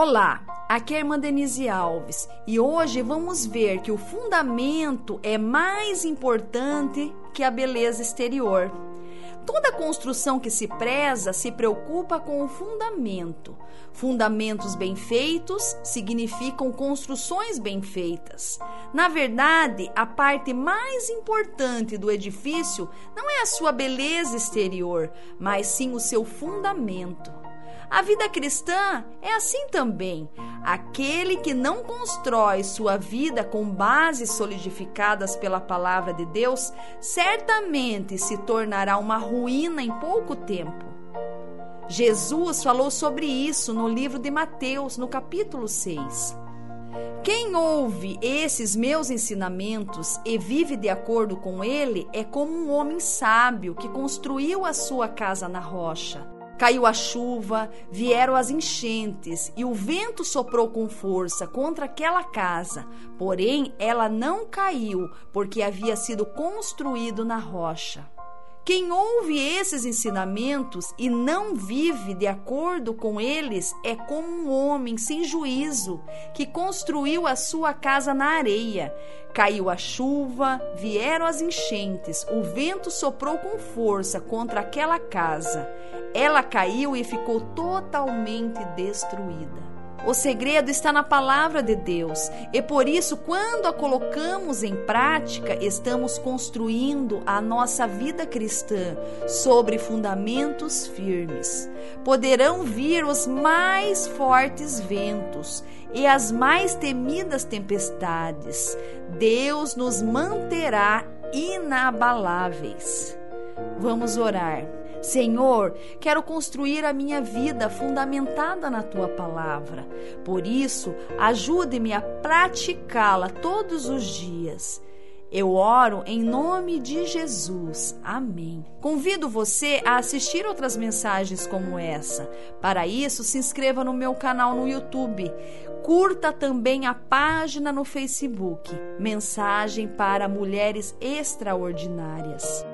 Olá, aqui é a irmã Denise Alves e hoje vamos ver que o fundamento é mais importante que a beleza exterior. Toda construção que se preza se preocupa com o fundamento. Fundamentos bem feitos significam construções bem feitas. Na verdade, a parte mais importante do edifício não é a sua beleza exterior, mas sim o seu fundamento. A vida cristã é assim também. Aquele que não constrói sua vida com bases solidificadas pela palavra de Deus, certamente se tornará uma ruína em pouco tempo. Jesus falou sobre isso no livro de Mateus, no capítulo 6. Quem ouve esses meus ensinamentos e vive de acordo com ele é como um homem sábio que construiu a sua casa na rocha. Caiu a chuva, vieram as enchentes e o vento soprou com força contra aquela casa. Porém, ela não caiu, porque havia sido construído na rocha. Quem ouve esses ensinamentos e não vive de acordo com eles é como um homem sem juízo que construiu a sua casa na areia. Caiu a chuva, vieram as enchentes, o vento soprou com força contra aquela casa. Ela caiu e ficou totalmente destruída. O segredo está na palavra de Deus e por isso, quando a colocamos em prática, estamos construindo a nossa vida cristã sobre fundamentos firmes. Poderão vir os mais fortes ventos e as mais temidas tempestades. Deus nos manterá inabaláveis. Vamos orar. Senhor, quero construir a minha vida fundamentada na tua palavra. Por isso, ajude-me a praticá-la todos os dias. Eu oro em nome de Jesus. Amém. Convido você a assistir outras mensagens como essa. Para isso, se inscreva no meu canal no YouTube. Curta também a página no Facebook. Mensagem para Mulheres Extraordinárias.